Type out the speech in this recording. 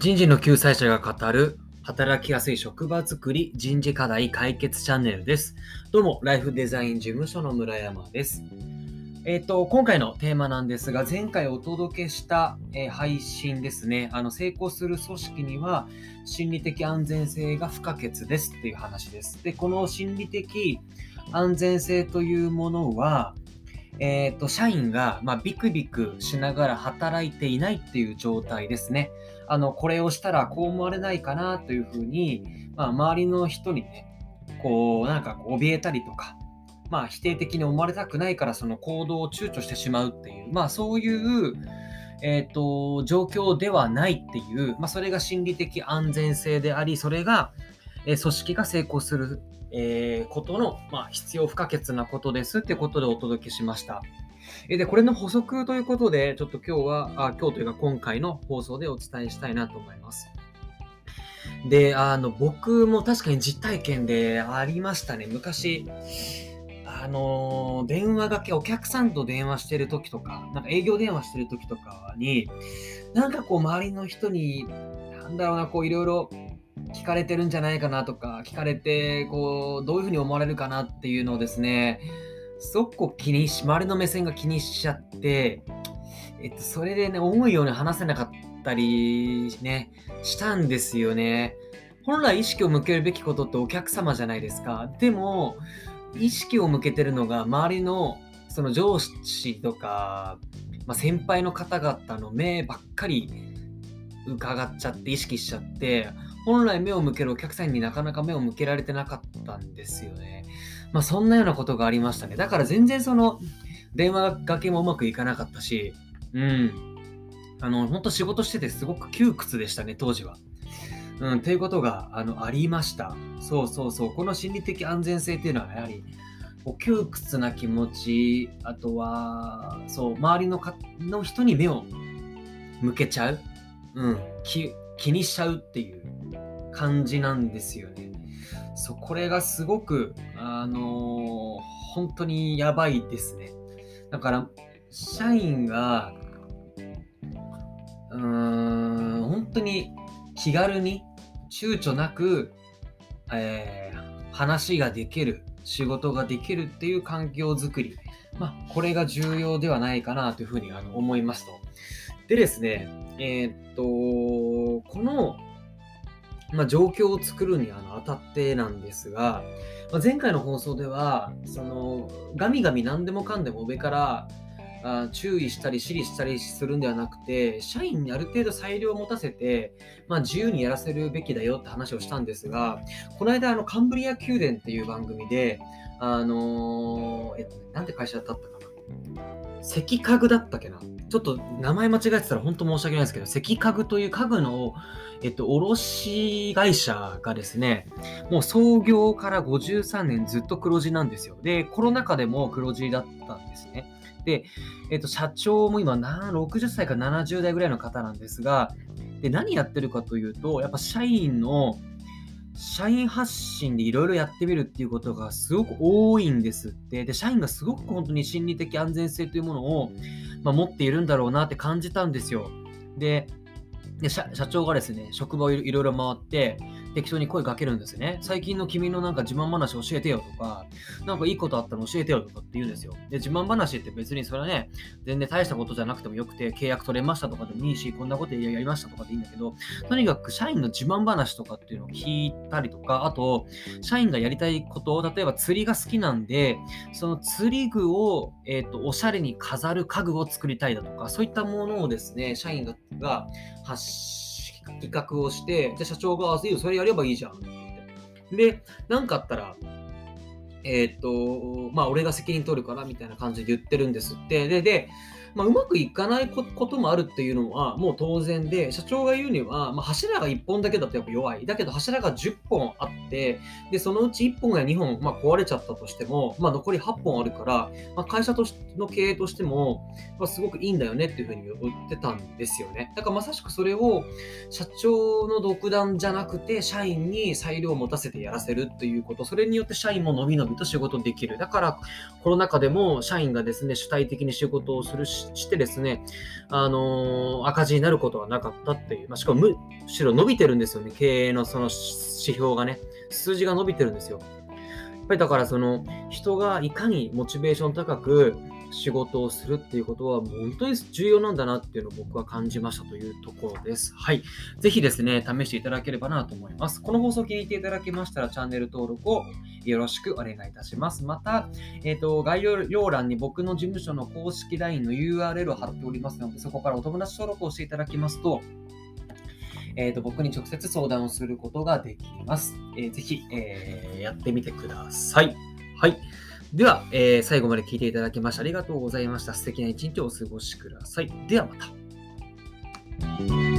人事の救済者が語る働きやすい職場づくり人事課題解決チャンネルです。どうも、ライフデザイン事務所の村山です。えっ、と、今回のテーマなんですが、前回お届けした、えー配信ですね。あの、成功する組織には心理的安全性が不可欠ですっていう話です。で、この心理的安全性というものは、えっ、と、社員が、まあ、ビクビクしながら働いていないっていう状態ですね。あの、これをしたらこう思われないかなというふうに、まあ、周りの人にね、こう、なんかこう怯えたりとか、まあ、否定的に思われたくないからその行動を躊躇してしまうっていう、まあ、そういう、えっ、と、状況ではないっていう、まあ、それが心理的安全性であり、それが、え組織が成功する、えーことの、まあ、必要不可欠なことですってことでお届けしました。えーで、これの補足ということで、ちょっと今日は、あ今日というか今回の放送でお伝えしたいなと思います。で、あの、僕も確かに実体験でありましたね。昔、あの電話がけ、お客さんと電話してる時とか、なんか営業電話してる時とかに、なんかこう周りの人に、なんだろうな、こういろいろ聞かれてるんじゃないかなとか、聞かれて、こう、どういうふうに思われるかなっていうのをですね、すごく気にし、周りの目線が気にしちゃって、えっと、それでね、思うように話せなかったりね、したんですよね。本来意識を向けるべきことってお客様じゃないですか。でも、意識を向けてるのが周りのその上司とか、まあ、先輩の方々の目ばっかり伺っちゃって意識しちゃって本来目を向けるお客さんになかなか目を向けられてなかったんですよね。まあそんなようなことがありましたね。だから全然その電話がけもうまくいかなかったし、うん。あの、本当仕事しててすごく窮屈でしたね、当時は。うん、っていうことがあのありました。そうそうそう。この心理的安全性っていうのはやはり、こう窮屈な気持ち、あとは、そう、周りのかの人に目を向けちゃう、うん、気にしちゃうっていう感じなんですよね。そう、これがすごく、あのー本当にやばいですね。だから、社員が、うーん、本当に気軽に躊躇なく、えー話ができる、仕事ができるっていう環境づくり。まあ、これが重要ではないかなというふうにあの思いますと。でですね、えーっと、この、まあ、状況を作るにあの当たってなんですが、まあ、前回の放送では、その、ガミガミ何でもかんでも上からあ注意したり指示したりするんではなくて、社員にある程度裁量を持たせて、まあ、自由にやらせるべきだよって話をしたんですが、この間、あの、カンブリア宮殿っていう番組で、あのーえっと、なんて会社だったかな。関家具だったっけな。ちょっと名前間違えてたら本当申し訳ないですけど、関家具という家具の、えっと、卸会社がですね、もう創業から53年ずっと黒字なんですよ。で、コロナ禍でも黒字だったんですね。で、えっと、社長も今な60歳から70代ぐらいの方なんですが、で、何やってるかというと、やっぱ社員の、社員発信でいろいろやってみるっていうことがすごく多いんですって。で、社員がすごく本当に心理的安全性というものを、まあ、持っているんだろうなって感じたんですよ。で、で社社長がですね、職場をいろいろ回って、適当に声かけるんですよね。最近の君のなんか自慢話教えてよとか、なんかいいことあったら教えてよとかって言うんですよ。で、自慢話って別にそれはね、全然大したことじゃなくてもよくて、契約取れましたとかでもいいし、こんなことやりましたとかでいいんだけど、とにかく社員の自慢話とかっていうのを聞いたりとか、あと、社員がやりたいことを、例えば釣りが好きなんで、その釣り具を、えっ、と、おしゃれに飾る家具を作りたいだとか、そういったものをですね、社員が発し企画をして、で、社長が、あ、いいよ、それやればいいじゃんって言って。で、なんかあったら、えっ、と、まあ、俺が責任取るからみたいな感じで言ってるんですって。で、で、まあ、うまくいかないこともあるっていうのはもう当然で、社長が言うには、まあ、柱が1本だけだとやっぱ弱い。だけど柱が10本あって、で、そのうち1本や2本、まあ、壊れちゃったとしても、まあ、残り8本あるから、まあ、会社としの経営としても、まあ、すごくいいんだよねっていうふうに言ってたんですよね。だからまさしくそれを社長の独断じゃなくて、社員に裁量を持たせてやらせるっていうこと、それによって社員ものびのびと仕事できる。だからコロナ禍でも社員がですね、主体的に仕事をするし、してですね、あのー、赤字になることはなかったっていう、まあ、しかもむしろ伸びてるんですよね、経営のその指標がね、数字が伸びてるんですよ。やっぱりだからその人がいかにモチベーション高く仕事をするっていうことは本当に重要なんだなっていうのを僕は感じましたというところです。はい。ぜひですね、試していただければなと思います。この放送を気に入っていただけましたらチャンネル登録をよろしくお願いいたします。また、えっ、ー、と、概要欄に僕の事務所の公式 LINE の URL を貼っておりますので、そこからお友達登録をしていただきますと、えーと、僕に直接相談をすることができます。えー、ぜひ、えー、やってみてください。はい。では、えー、最後まで聞いていただきましてありがとうございました。素敵な一日をお過ごしください。ではまた。